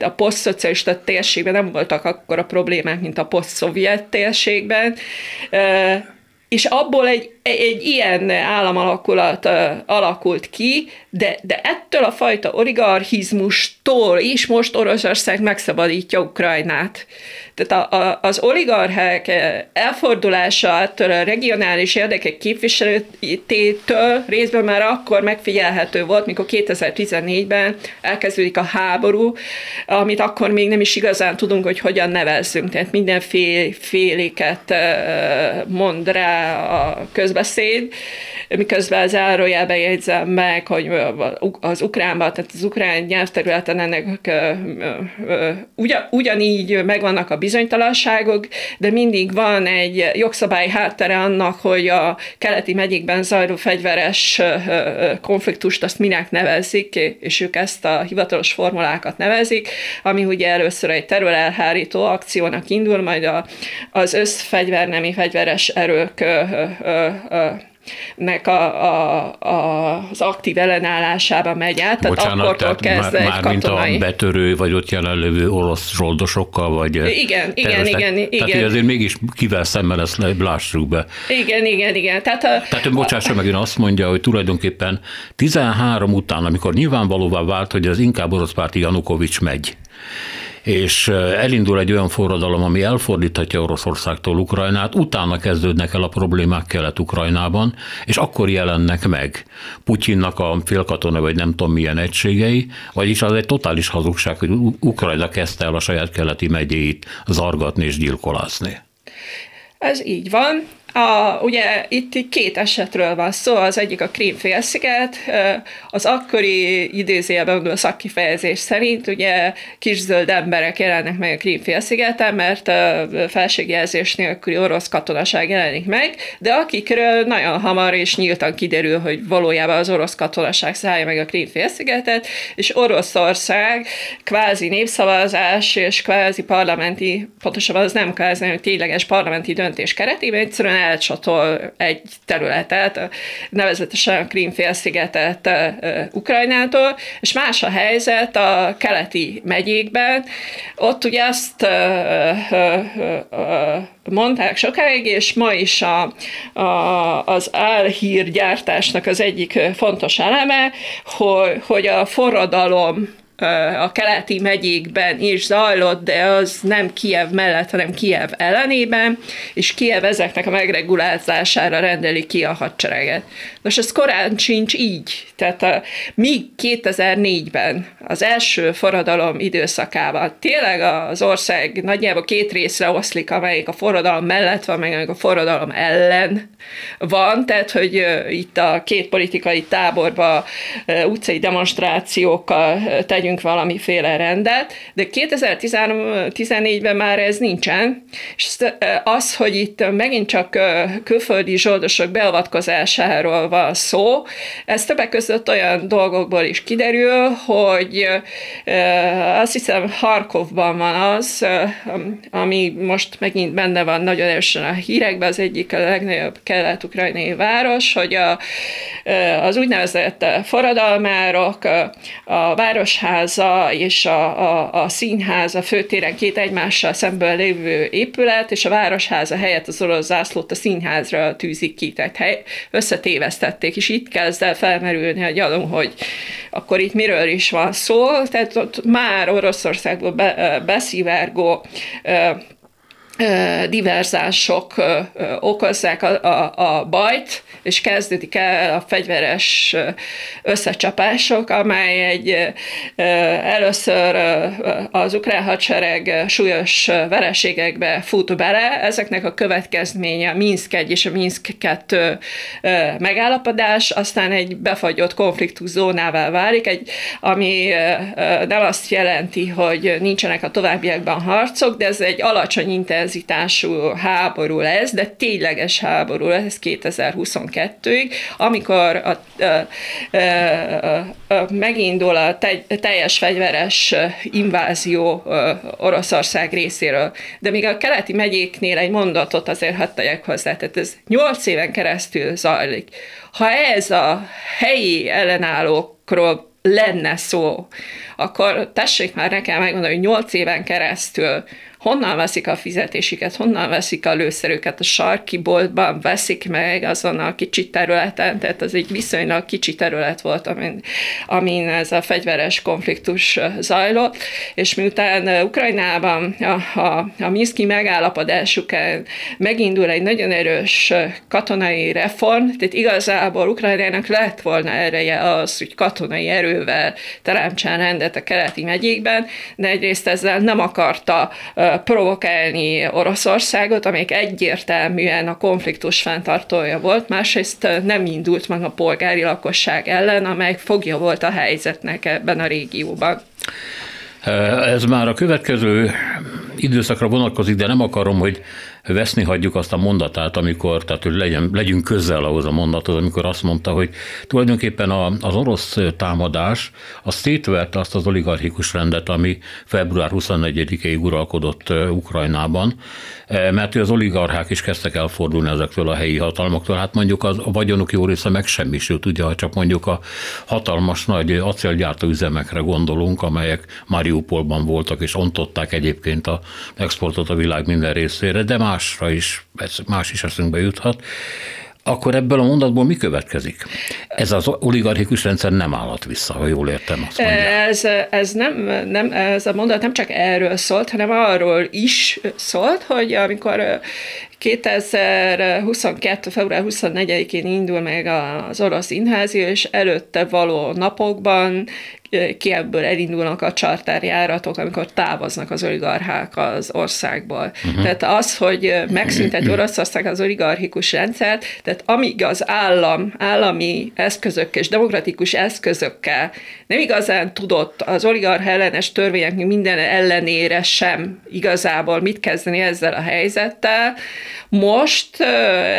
a posztszocialista térségben, nem voltak akkor a problémák, mint a posztszovjet térségben és abból egy egy ilyen államalakulat alakult ki, de, de ettől a fajta oligarchizmustól is most Oroszország megszabadítja Ukrajnát. Tehát a, a, az oligarchák elfordulása attól a regionális érdekek képviseletétől részben már akkor megfigyelhető volt, mikor 2014-ben elkezdődik a háború, amit akkor még nem is igazán tudunk, hogy hogyan nevezzünk. Tehát mindenféléket mond rá a közbeszéd, miközben zárójelben jegyzem meg, hogy az ukránban, tehát az ukrán nyelvterületen ennek ugyan, ugyanígy megvannak a bizonytalanságok, de mindig van egy jogszabály háttere annak, hogy a keleti megyékben zajló fegyveres konfliktust azt minek nevezik, és ők ezt a hivatalos formulákat nevezik, ami ugye először egy terülelhárító akciónak indul, majd a, az összfegyvernemi fegyveres erők nek a, a, a, az aktív ellenállásába megy át, tehát Bocsánat, akkortól tehát már, már mint a betörő, vagy ott jelenlévő orosz zsoldosokkal, vagy igen, igen, igen, igen. Tehát azért mégis kivel szemmel ezt lássuk be. Igen, igen, igen. Tehát, a, tehát ön bocsássa meg, ön azt mondja, hogy tulajdonképpen 13 után, amikor nyilvánvalóvá vált, hogy az inkább orosz párti Janukovics megy, és elindul egy olyan forradalom, ami elfordíthatja Oroszországtól Ukrajnát, utána kezdődnek el a problémák Kelet-Ukrajnában, és akkor jelennek meg Putyinnak a félkatona, vagy nem tudom milyen egységei, vagyis az egy totális hazugság, hogy Ukrajna kezdte el a saját keleti megyéit zargatni és gyilkolázni. Ez így van. A, ugye itt két esetről van szó, az egyik a Krím félsziget, az akkori idézőjelben a szakkifejezés szerint ugye kis zöld emberek jelennek meg a Krím félszigeten, mert a felségjelzés nélküli orosz katonaság jelenik meg, de akikről nagyon hamar és nyíltan kiderül, hogy valójában az orosz katonaság szállja meg a Krím félszigetet, és Oroszország kvázi népszavazás és kvázi parlamenti, pontosabban az nem kvázi, hogy tényleges parlamenti döntés keretében egyszerűen elcsatol egy területet, nevezetesen a Krímfélszigetet Ukrajnától, és más a helyzet a keleti megyékben. Ott ugye azt mondták sokáig, és ma is a, a, az álhírgyártásnak az egyik fontos eleme, hogy, hogy a forradalom a keleti megyékben is zajlott, de az nem Kiev mellett, hanem Kiev ellenében, és Kiev ezeknek a megregulázására rendeli ki a hadsereget. Nos, ez korán sincs így. Tehát a, míg 2004-ben, az első forradalom időszakában tényleg az ország nagyjából két részre oszlik, amelyik a forradalom mellett van, meg a forradalom ellen van, tehát hogy itt a két politikai táborba utcai demonstrációkkal tegyünk valamiféle rendet, de 2014-ben már ez nincsen, és az, hogy itt megint csak külföldi zsoldosok beavatkozásáról van szó, ez többek között olyan dolgokból is kiderül, hogy azt hiszem Harkovban van az, ami most megint benne van nagyon erősen a hírekben, az egyik a legnagyobb kelet-ukrajnai város, hogy a, az úgynevezett forradalmárok a városház színháza és a, a, a színház a főtéren két egymással szemben lévő épület, és a városháza helyett az orosz zászlót a színházra tűzik ki, tehát hely, összetévesztették, és itt kezd el felmerülni a gyanú, hogy akkor itt miről is van szó, tehát ott már Oroszországból be, beszivárgó diverzások okozzák a, a, a bajt, és kezdődik el a fegyveres összecsapások, amely egy először az ukrán hadsereg súlyos vereségekbe fut bele. Ezeknek a következménye a Minsk 1 és a Minsk 2 megállapodás, aztán egy befagyott konfliktus zónává válik, egy, ami nem azt jelenti, hogy nincsenek a továbbiakban harcok, de ez egy alacsony intenzitású háború lesz, de tényleges háború lesz 2022-ig, amikor a, a, a, a, megindul a te, teljes fegyveres invázió Oroszország részéről. De még a keleti megyéknél egy mondatot azért hadd tegyek hozzá, tehát ez nyolc éven keresztül zajlik. Ha ez a helyi ellenállókról lenne szó, akkor tessék már nekem megmondani, hogy nyolc éven keresztül honnan veszik a fizetésüket, honnan veszik a lőszerüket, a sarki boltban veszik meg azon a kicsi területen, tehát az egy viszonylag kicsi terület volt, amin, amin ez a fegyveres konfliktus zajlott, és miután Ukrajnában a, a, a Minszki megállapodásuk megindul egy nagyon erős katonai reform, tehát igazából Ukrajnának lett volna ereje az, hogy katonai erővel teremtsen rendet a keleti megyékben, de egyrészt ezzel nem akarta provokálni Oroszországot, amelyik egyértelműen a konfliktus fenntartója volt, másrészt nem indult meg a polgári lakosság ellen, amely fogja volt a helyzetnek ebben a régióban. Ez már a következő időszakra vonatkozik, de nem akarom, hogy veszni hagyjuk azt a mondatát, amikor, tehát hogy legyen, legyünk közel ahhoz a mondathoz, amikor azt mondta, hogy tulajdonképpen az orosz támadás az szétverte azt az oligarchikus rendet, ami február 24-ig uralkodott Ukrajnában, mert az oligarchák is kezdtek elfordulni ezektől a helyi hatalmaktól. Hát mondjuk az, a vagyonuk jó része megsemmisült, ugye, ha csak mondjuk a hatalmas nagy acélgyártó üzemekre gondolunk, amelyek Mariupolban voltak, és ontották egyébként a exportot a világ minden részére, de más másra is, más is eszünkbe juthat, akkor ebből a mondatból mi következik? Ez az oligarchikus rendszer nem állhat vissza, ha jól értem. Azt ez, ez, nem, nem, ez a mondat nem csak erről szólt, hanem arról is szólt, hogy amikor 2022. február 24-én indul meg az orosz inházi, és előtte való napokban Kievből elindulnak a charterjáratok, amikor távoznak az oligarchák az országból. Uh-huh. Tehát az, hogy megszüntet Oroszország az oligarchikus rendszert, tehát amíg az állam állami eszközök és demokratikus eszközökkel nem igazán tudott az oligarcha ellenes törvények minden ellenére sem igazából mit kezdeni ezzel a helyzettel, most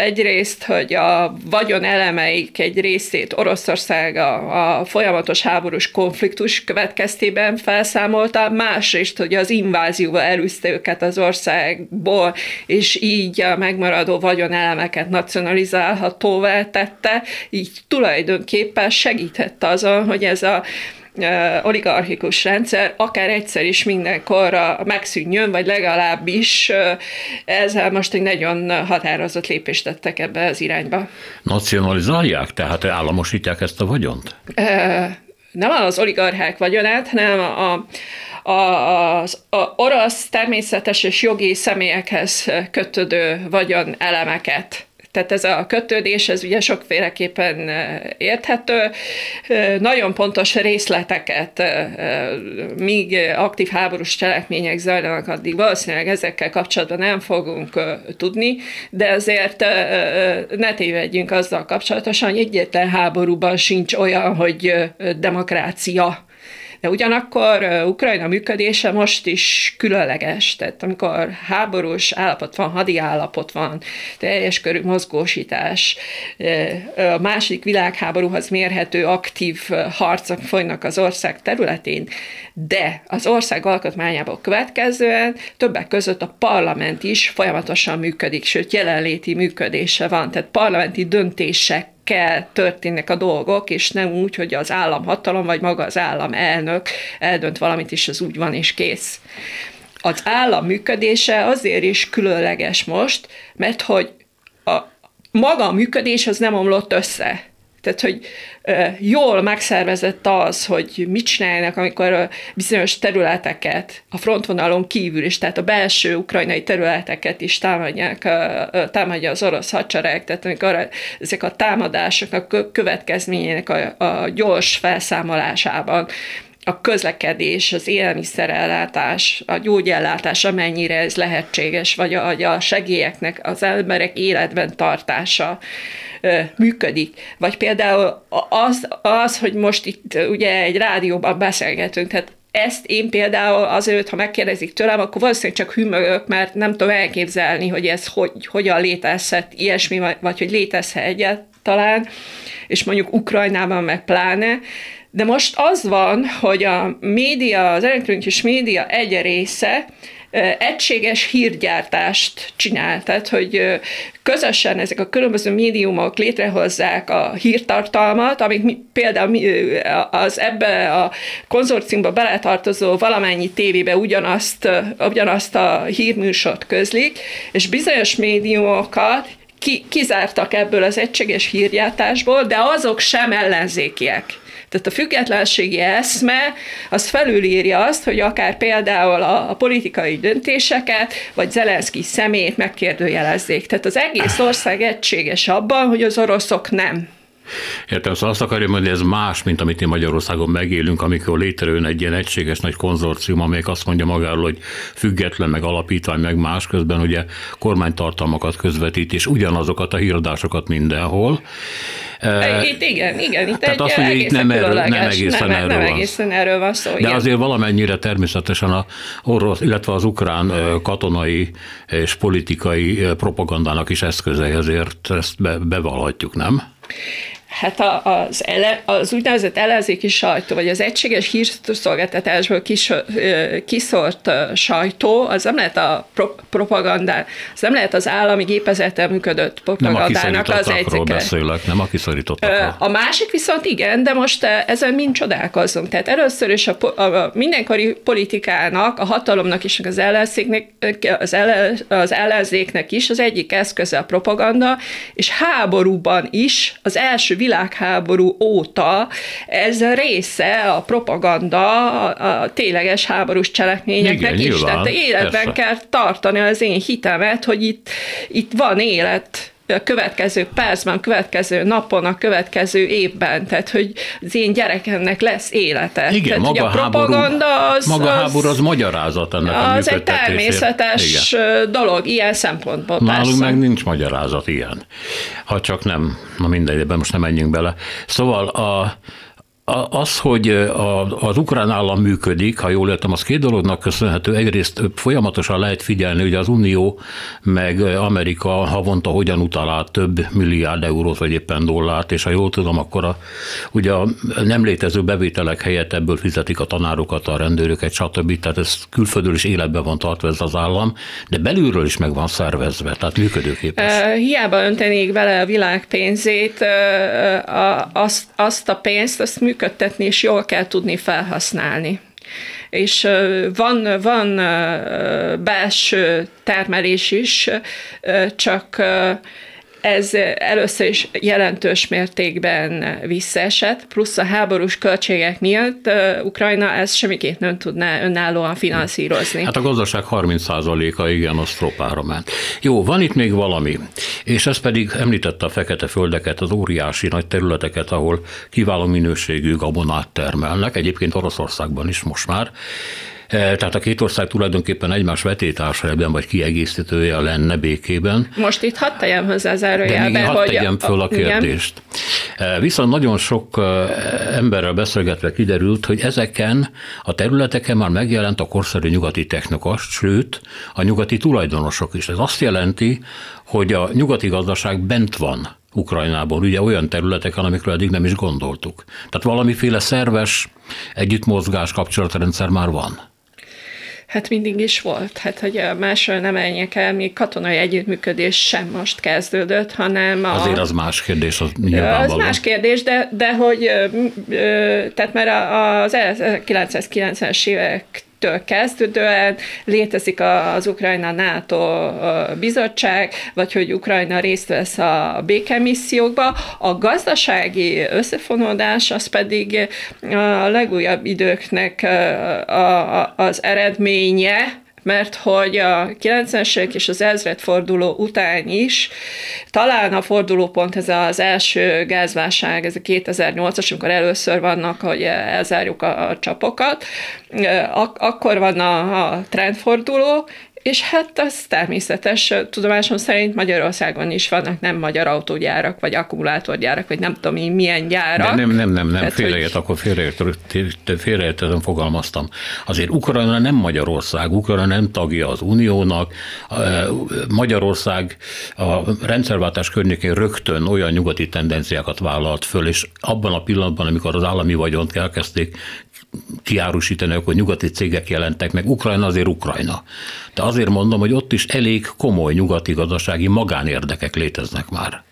egyrészt, hogy a vagyon elemeik egy részét Oroszország a, a folyamatos háborús konfliktus következtében felszámolta, másrészt, hogy az invázióval elűzte őket az országból, és így a megmaradó vagyonelemeket nacionalizálhatóvá tette, így tulajdonképpen segítette azon, hogy ez a oligarchikus rendszer akár egyszer is mindenkorra megszűnjön, vagy legalábbis ezzel most egy nagyon határozott lépést tettek ebbe az irányba. Nacionalizálják? Tehát államosítják ezt a vagyont? Nem az oligarchák vagyonát, hanem a, a, az a orosz természetes és jogi személyekhez kötődő vagyon elemeket tehát ez a kötődés, ez ugye sokféleképpen érthető. Nagyon pontos részleteket, míg aktív háborús cselekmények zajlanak, addig valószínűleg ezekkel kapcsolatban nem fogunk tudni, de azért ne tévedjünk azzal kapcsolatosan, egyetlen háborúban sincs olyan, hogy demokrácia de ugyanakkor Ukrajna működése most is különleges, tehát amikor háborús állapot van, hadi állapot van, teljes körű mozgósítás, a második világháborúhoz mérhető aktív harcok folynak az ország területén, de az ország alkotmányából következően többek között a parlament is folyamatosan működik, sőt jelenléti működése van, tehát parlamenti döntések kell történnek a dolgok, és nem úgy, hogy az államhatalom, vagy maga az állam elnök eldönt valamit, és az úgy van, és kész. Az állam működése azért is különleges most, mert hogy a maga a működés az nem omlott össze. Tehát, hogy jól megszervezett az, hogy mit csinálnak, amikor bizonyos területeket a frontvonalon kívül is, tehát a belső ukrajnai területeket is támadják, támadja az orosz hadsereg, tehát amikor ezek a támadások a következményének a, a gyors felszámolásában a közlekedés, az élelmiszerellátás, a gyógyellátás, amennyire ez lehetséges, vagy a, a segélyeknek az emberek életben tartása működik. Vagy például az, az, hogy most itt ugye egy rádióban beszélgetünk, tehát ezt én például azért, ha megkérdezik tőlem, akkor valószínűleg csak hűmögök, mert nem tudom elképzelni, hogy ez hogy, hogyan létezhet ilyesmi, vagy, hogy létezhet egyáltalán, és mondjuk Ukrajnában meg pláne, de most az van, hogy a média, az elektronikus média egy része egységes hírgyártást csinál, tehát hogy közösen ezek a különböző médiumok létrehozzák a hírtartalmat, amik mi, például az ebbe a konzorciumba beletartozó valamennyi tévébe ugyanazt, ugyanazt a hírműsort közlik, és bizonyos médiumokat ki, kizártak ebből az egységes hírjátásból, de azok sem ellenzékiek. Tehát a függetlenségi eszme az felülírja azt, hogy akár például a, a politikai döntéseket, vagy Zelenszky személyét megkérdőjelezzék. Tehát az egész ország egységes abban, hogy az oroszok nem. Értem, szóval azt akarja mondani, hogy ez más, mint amit mi Magyarországon megélünk, amikor létrejön egy ilyen egységes nagy konzorcium, amelyik azt mondja magáról, hogy független, meg alapítvány, meg más közben ugye kormánytartalmakat közvetít, és ugyanazokat a híradásokat mindenhol. Itt igen, igen, itt Tehát egy azt mondja, itt nem, erről, nem egészen nem, erről nem van. egészen erről van szó. De igen. azért valamennyire természetesen a orosz, illetve az ukrán katonai és politikai propagandának is eszközei, ezért ezt be, bevallhatjuk, nem? Hát az, ele, az úgynevezett ellenzéki sajtó, vagy az egységes hírszolgáltatásból kis, kiszort sajtó, az nem lehet a pro, propaganda, az nem lehet az állami gépezeten működött propagandának nem az egyike. beszélek, nem a kiszorítottakról. A másik viszont igen, de most ezen mind csodálkozunk. Tehát először is a, a mindenkori politikának, a hatalomnak és az ellenzéknek, az, ellen, az ellenzéknek is az egyik eszköze a propaganda, és háborúban is az első világháború óta ez része a propaganda a, tényleges háborús cselekményeknek Igen, is. nyilván, Tehát életben persze. kell tartani az én hitemet, hogy itt, itt van élet a következő percben, a következő napon, a következő évben, tehát hogy az én gyerekemnek lesz élete. Igen, tehát, maga a propaganda háború, az, maga az, háború az magyarázat ennek a az egy természetes Igen. dolog, ilyen szempontból Nálunk persze. meg nincs magyarázat ilyen. Ha csak nem, na mindegy, ebben most nem menjünk bele. Szóval a- az, hogy az ukrán állam működik, ha jól értem, az két dolognak köszönhető. Egyrészt folyamatosan lehet figyelni, hogy az Unió meg Amerika havonta hogyan utal át több milliárd eurót, vagy éppen dollárt, és ha jól tudom, akkor a, ugye a nem létező bevételek helyett ebből fizetik a tanárokat, a rendőröket, stb. Tehát ez külföldről is életben van tartva ez az állam, de belülről is meg van szervezve, tehát működőképes. Hiába öntenék bele a világ pénzét, azt, azt a pénzt, azt működtetni és jól kell tudni felhasználni. És van, van belső termelés is, csak ez először is jelentős mértékben visszaesett, plusz a háborús költségek miatt Ukrajna ezt semmiképp nem tudná önállóan finanszírozni. Hát a gazdaság 30%-a igen, az tropára ment. Jó, van itt még valami, és ez pedig említette a fekete földeket, az óriási nagy területeket, ahol kiváló minőségű gabonát termelnek, egyébként Oroszországban is most már. E, Tehát a két ország tulajdonképpen egymás vetétársa ebben, vagy kiegészítője lenne békében. Most itt hadd tegyem hozzá De zárójelbe, még hadd tegyem föl a igen. kérdést. E, Viszont nagyon sok e, emberrel beszélgetve kiderült, hogy ezeken a területeken már megjelent a korszerű nyugati technika, sőt, a nyugati tulajdonosok is. Ez azt jelenti, hogy a nyugati gazdaság bent van Ukrajnában, ugye olyan területeken, amikről eddig nem is gondoltuk. Tehát valamiféle szerves együttmozgás kapcsolatrendszer már van. Hát mindig is volt. Hát, hogy másról nem menjek el, még katonai együttműködés sem most kezdődött, hanem a... Azért az más kérdés, az Az nyilvánvaló. más kérdés, de, de hogy, tehát már az 1990-es évektől kezdődően létezik az Ukrajna NATO bizottság, vagy hogy Ukrajna részt vesz a békemissziókba. A gazdasági összefonódás az pedig a legújabb időknek az eredménye, mert hogy a 90-es évek és az ezredforduló után is talán a fordulópont ez az első gázválság, ez a 2008-as, amikor először vannak, hogy elzárjuk a, a csapokat, Ak- akkor van a, a trendforduló, És hát az természetes, tudomásom szerint Magyarországon is vannak nem magyar autógyárak, vagy akkumulátorgyárak, vagy nem tudom én milyen gyárak. De nem, nem, nem, nem, félreért, hogy... akkor félreértettem, fogalmaztam. Azért Ukrajna nem Magyarország, Ukrajna nem tagja az Uniónak, Magyarország a rendszerváltás környékén rögtön olyan nyugati tendenciákat vállalt föl, és abban a pillanatban, amikor az állami vagyont elkezdték kiárusítani, akkor nyugati cégek jelentek meg. Ukrajna azért Ukrajna. De azért mondom, hogy ott is elég komoly nyugati gazdasági magánérdekek léteznek már.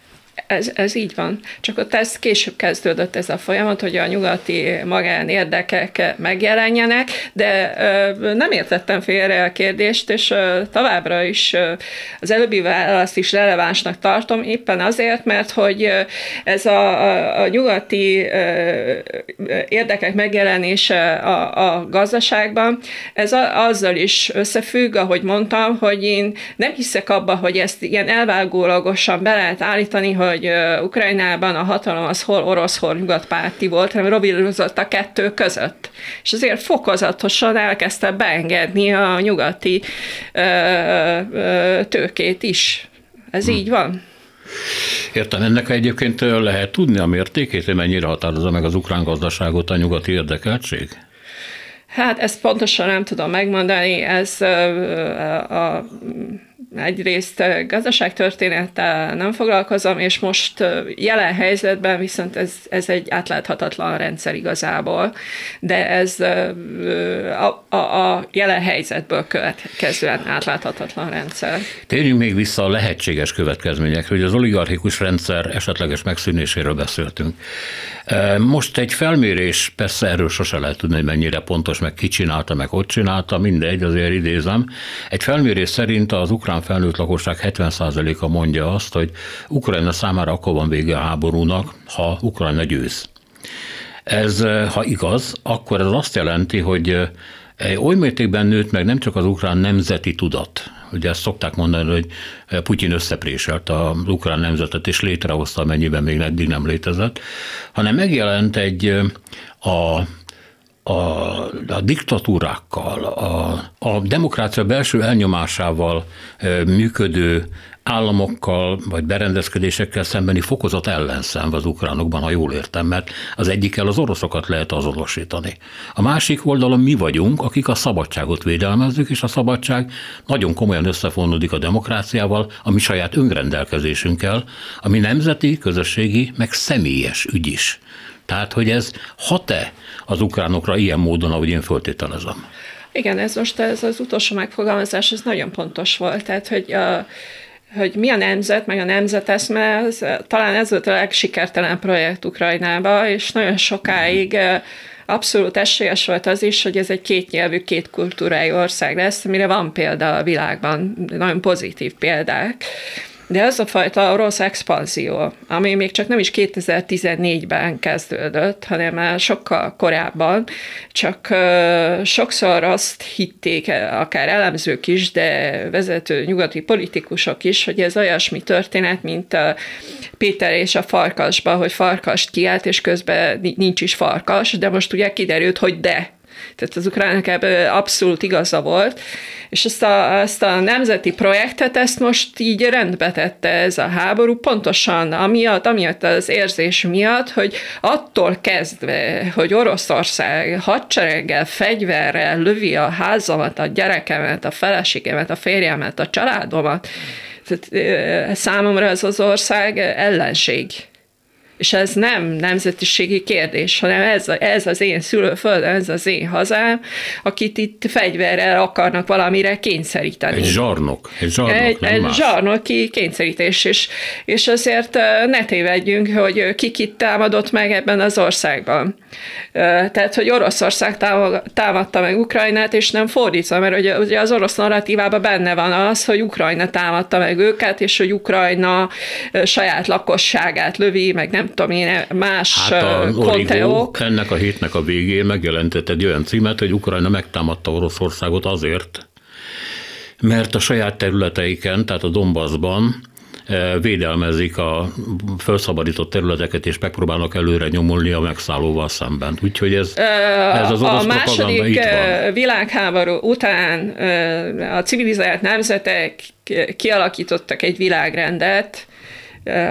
Ez, ez így van. Csak ott ez később kezdődött ez a folyamat, hogy a nyugati magánérdekek megjelenjenek, de nem értettem félre a kérdést, és továbbra is az előbbi választ is relevánsnak tartom, éppen azért, mert hogy ez a, a, a nyugati érdekek megjelenése a, a gazdaságban, ez a, azzal is összefügg, ahogy mondtam, hogy én nem hiszek abba, hogy ezt ilyen elvágólagosan be lehet állítani, hogy hogy Ukrajnában a hatalom az hol orosz, hol nyugatpárti volt, hanem rovírozott a kettő között. És azért fokozatosan elkezdte beengedni a nyugati ö, ö, tőkét is. Ez hmm. így van. Értem, ennek egyébként lehet tudni a mértékét, hogy mennyire határozza meg az ukrán gazdaságot a nyugati érdekeltség? Hát ezt pontosan nem tudom megmondani, ez a, a egyrészt gazdaságtörténettel nem foglalkozom, és most jelen helyzetben viszont ez, ez egy átláthatatlan rendszer igazából, de ez a, a, a jelen helyzetből következően átláthatatlan rendszer. Térjünk még vissza a lehetséges következményekre, hogy az oligarchikus rendszer esetleges megszűnéséről beszéltünk. Most egy felmérés, persze erről sose lehet tudni, hogy mennyire pontos, meg ki csinálta, meg hogy csinálta, mindegy, azért idézem. Egy felmérés szerint az ukrán felnőtt lakosság 70%-a mondja azt, hogy Ukrajna számára akkor van vége a háborúnak, ha Ukrajna győz. Ez, ha igaz, akkor ez azt jelenti, hogy oly mértékben nőtt meg nem csak az ukrán nemzeti tudat, ugye ezt szokták mondani, hogy Putyin összepréselt az ukrán nemzetet, és létrehozta, amennyiben még eddig nem létezett, hanem megjelent egy a a, a diktatúrákkal, a, a demokrácia belső elnyomásával működő államokkal vagy berendezkedésekkel szembeni fokozat ellenszenv az ukránokban, ha jól értem, mert az egyikkel az oroszokat lehet azonosítani. A másik oldalon mi vagyunk, akik a szabadságot védelmezzük, és a szabadság nagyon komolyan összefonódik a demokráciával, a mi saját önrendelkezésünkkel, ami nemzeti, közösségi, meg személyes ügy is. Tehát, hogy ez hat-e az ukránokra ilyen módon, ahogy én föltételezem? Igen, ez most ez az utolsó megfogalmazás, ez nagyon pontos volt. Tehát, hogy a, hogy mi a nemzet, meg a nemzeteszme, az, talán ez volt a legsikertelen projekt Ukrajnába, és nagyon sokáig abszolút esélyes volt az is, hogy ez egy kétnyelvű, kétkultúrájú ország lesz, amire van példa a világban, nagyon pozitív példák. De ez a fajta orosz expanzió, ami még csak nem is 2014-ben kezdődött, hanem már sokkal korábban, csak sokszor azt hitték, akár elemzők is, de vezető nyugati politikusok is, hogy ez olyasmi történet, mint a Péter és a farkasba, hogy farkast kiált, és közben nincs is farkas, de most ugye kiderült, hogy de, tehát az ukránok ebben abszolút igaza volt, és ezt a, ezt a nemzeti projektet, ezt most így rendbe tette ez a háború, pontosan amiatt, amiatt az érzés miatt, hogy attól kezdve, hogy Oroszország hadsereggel, fegyverrel lövi a házamat, a gyerekemet, a feleségemet, a férjemet, a családomat, tehát számomra ez az ország ellenség. És ez nem nemzetiségi kérdés, hanem ez, ez az én szülőföldem, ez az én hazám, akit itt fegyverrel akarnak valamire kényszeríteni. Egy zsarnok. Egy zsarnok, egy, egy zsarnoki kényszerítés, és, és azért ne tévedjünk, hogy ki kit támadott meg ebben az országban. Tehát, hogy Oroszország támadta meg Ukrajnát, és nem fordítva, mert ugye az orosz narratívában benne van az, hogy Ukrajna támadta meg őket, és hogy Ukrajna saját lakosságát lövi, meg nem tudom én, más hát a konteók. ennek a hétnek a végén megjelentett egy olyan címet, hogy Ukrajna megtámadta Oroszországot azért, mert a saját területeiken, tehát a Donbassban védelmezik a felszabadított területeket, és megpróbálnak előre nyomulni a megszállóval szemben. Úgyhogy ez, ez az orosz A második itt van. világháború után a civilizált nemzetek kialakítottak egy világrendet,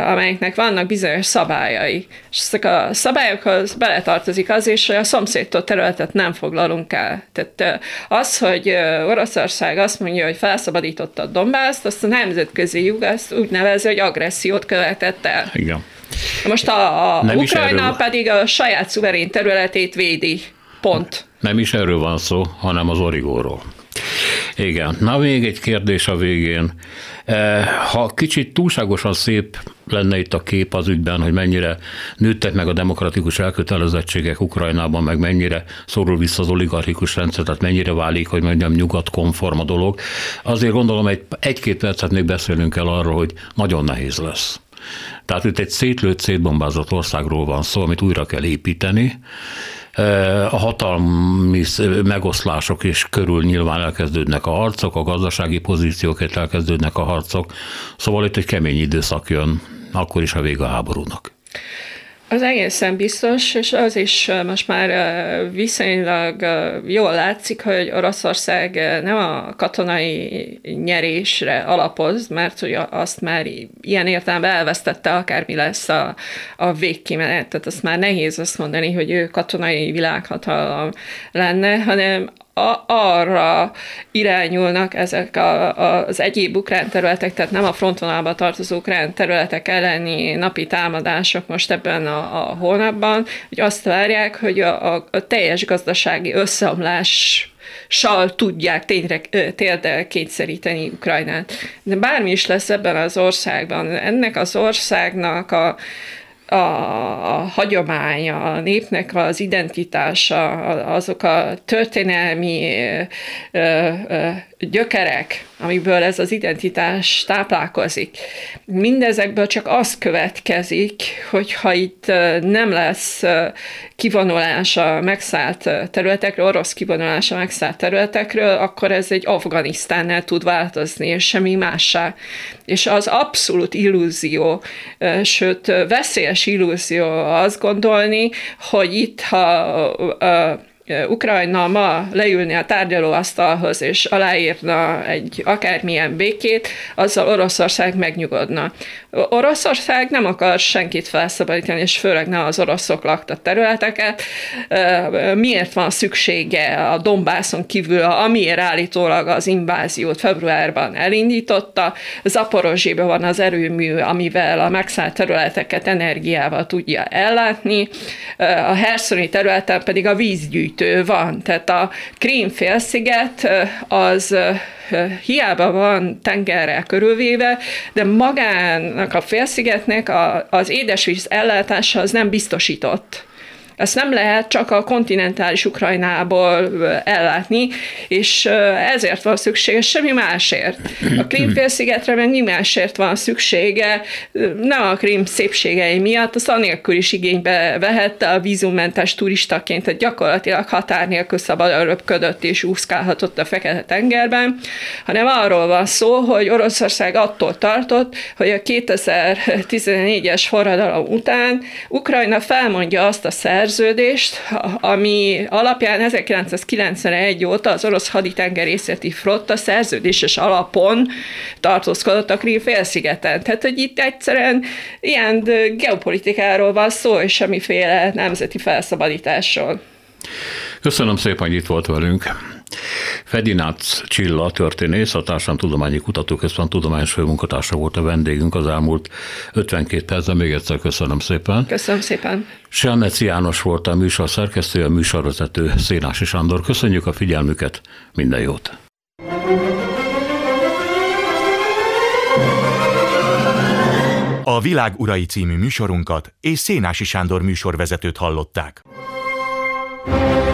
amelyeknek vannak bizonyos szabályai. És ezek a szabályokhoz beletartozik az is, hogy a szomszédtól területet nem foglalunk el. Tehát az, hogy Oroszország azt mondja, hogy felszabadította a Dombászt, azt a nemzetközi jog azt úgy nevezi, hogy agressziót követett el. Igen. Most a, a Ukrajna pedig a saját szuverén területét védi. Pont. Nem is erről van szó, hanem az origóról. Igen. Na még egy kérdés a végén. Eh, ha kicsit túlságosan szép lenne itt a kép az ügyben, hogy mennyire nőttek meg a demokratikus elkötelezettségek Ukrajnában, meg mennyire szorul vissza az oligarchikus rendszer, tehát mennyire válik, hogy mondjam, nyugatkonform a dolog. Azért gondolom, egy, egy-két percet még beszélnünk kell arról, hogy nagyon nehéz lesz. Tehát itt egy szétlőtt, szétbombázott országról van szó, amit újra kell építeni, a hatalmi megoszlások is körül nyilván elkezdődnek a harcok, a gazdasági pozícióket elkezdődnek a harcok, szóval itt egy kemény időszak jön, akkor is a vége a háborúnak. Az egészen biztos, és az is most már viszonylag jól látszik, hogy Oroszország nem a katonai nyerésre alapoz, mert hogy azt már ilyen értelemben elvesztette, akármi lesz a, a végkimenet. Tehát azt már nehéz azt mondani, hogy ő katonai világhatalom lenne, hanem a, arra irányulnak ezek a, a, az egyéb ukrán területek, tehát nem a frontvonalba tartozó ukrán területek elleni napi támadások most ebben a, a hónapban, hogy azt várják, hogy a, a, a teljes gazdasági összeomlás sal tudják tényre, térdel kényszeríteni Ukrajnát. De bármi is lesz ebben az országban, ennek az országnak a, a, hagyománya, a népnek az identitása, azok a történelmi gyökerek, amiből ez az identitás táplálkozik. Mindezekből csak az következik, hogyha itt nem lesz kivonulás a megszállt területekről, orosz kivonulás a megszállt területekről, akkor ez egy Afganisztánnál tud változni, és semmi mássá. És az abszolút illúzió, sőt veszélyes illúzió azt gondolni, hogy itt, ha Ukrajna ma leülni a tárgyalóasztalhoz és aláírna egy akármilyen békét, azzal Oroszország megnyugodna. Oroszország nem akar senkit felszabadítani, és főleg ne az oroszok lakta területeket. Miért van szüksége a Dombászon kívül, amiért állítólag az inváziót februárban elindította. Zaporozséban van az erőmű, amivel a megszállt területeket energiával tudja ellátni. A Herszoni területen pedig a vízgyűjtő van. Tehát a Krím félsziget az hiába van tengerrel körülvéve, de magának a félszigetnek az édesvíz ellátása az nem biztosított. Ezt nem lehet csak a kontinentális Ukrajnából ellátni, és ezért van szüksége semmi másért. A Krímfélszigetre meg mi másért van szüksége, nem a Krím szépségei miatt, azt anélkül is igénybe vehette a vízummentes turistaként, tehát gyakorlatilag határ nélkül szabad röpködött és úszkálhatott a Fekete-tengerben, hanem arról van szó, hogy Oroszország attól tartott, hogy a 2014-es forradalom után Ukrajna felmondja azt a szer szerződést, ami alapján 1991 óta az orosz haditengerészeti flotta szerződéses alapon tartózkodott a Krím félszigeten. Tehát, hogy itt egyszerűen ilyen geopolitikáról van szó, és semmiféle nemzeti felszabadításról. Köszönöm szépen, hogy itt volt velünk. Fedinác Csilla történész, a Társadalomtudományi Kutatóközpont tudományos főmunkatársa volt a vendégünk az elmúlt 52 percben. Még egyszer köszönöm szépen. Köszönöm szépen. Selmeci János volt a műsor szerkesztő, a műsorvezető Szénási Sándor. Köszönjük a figyelmüket, minden jót! A Világ Urai című műsorunkat és Szénási Sándor műsorvezetőt hallották. thank you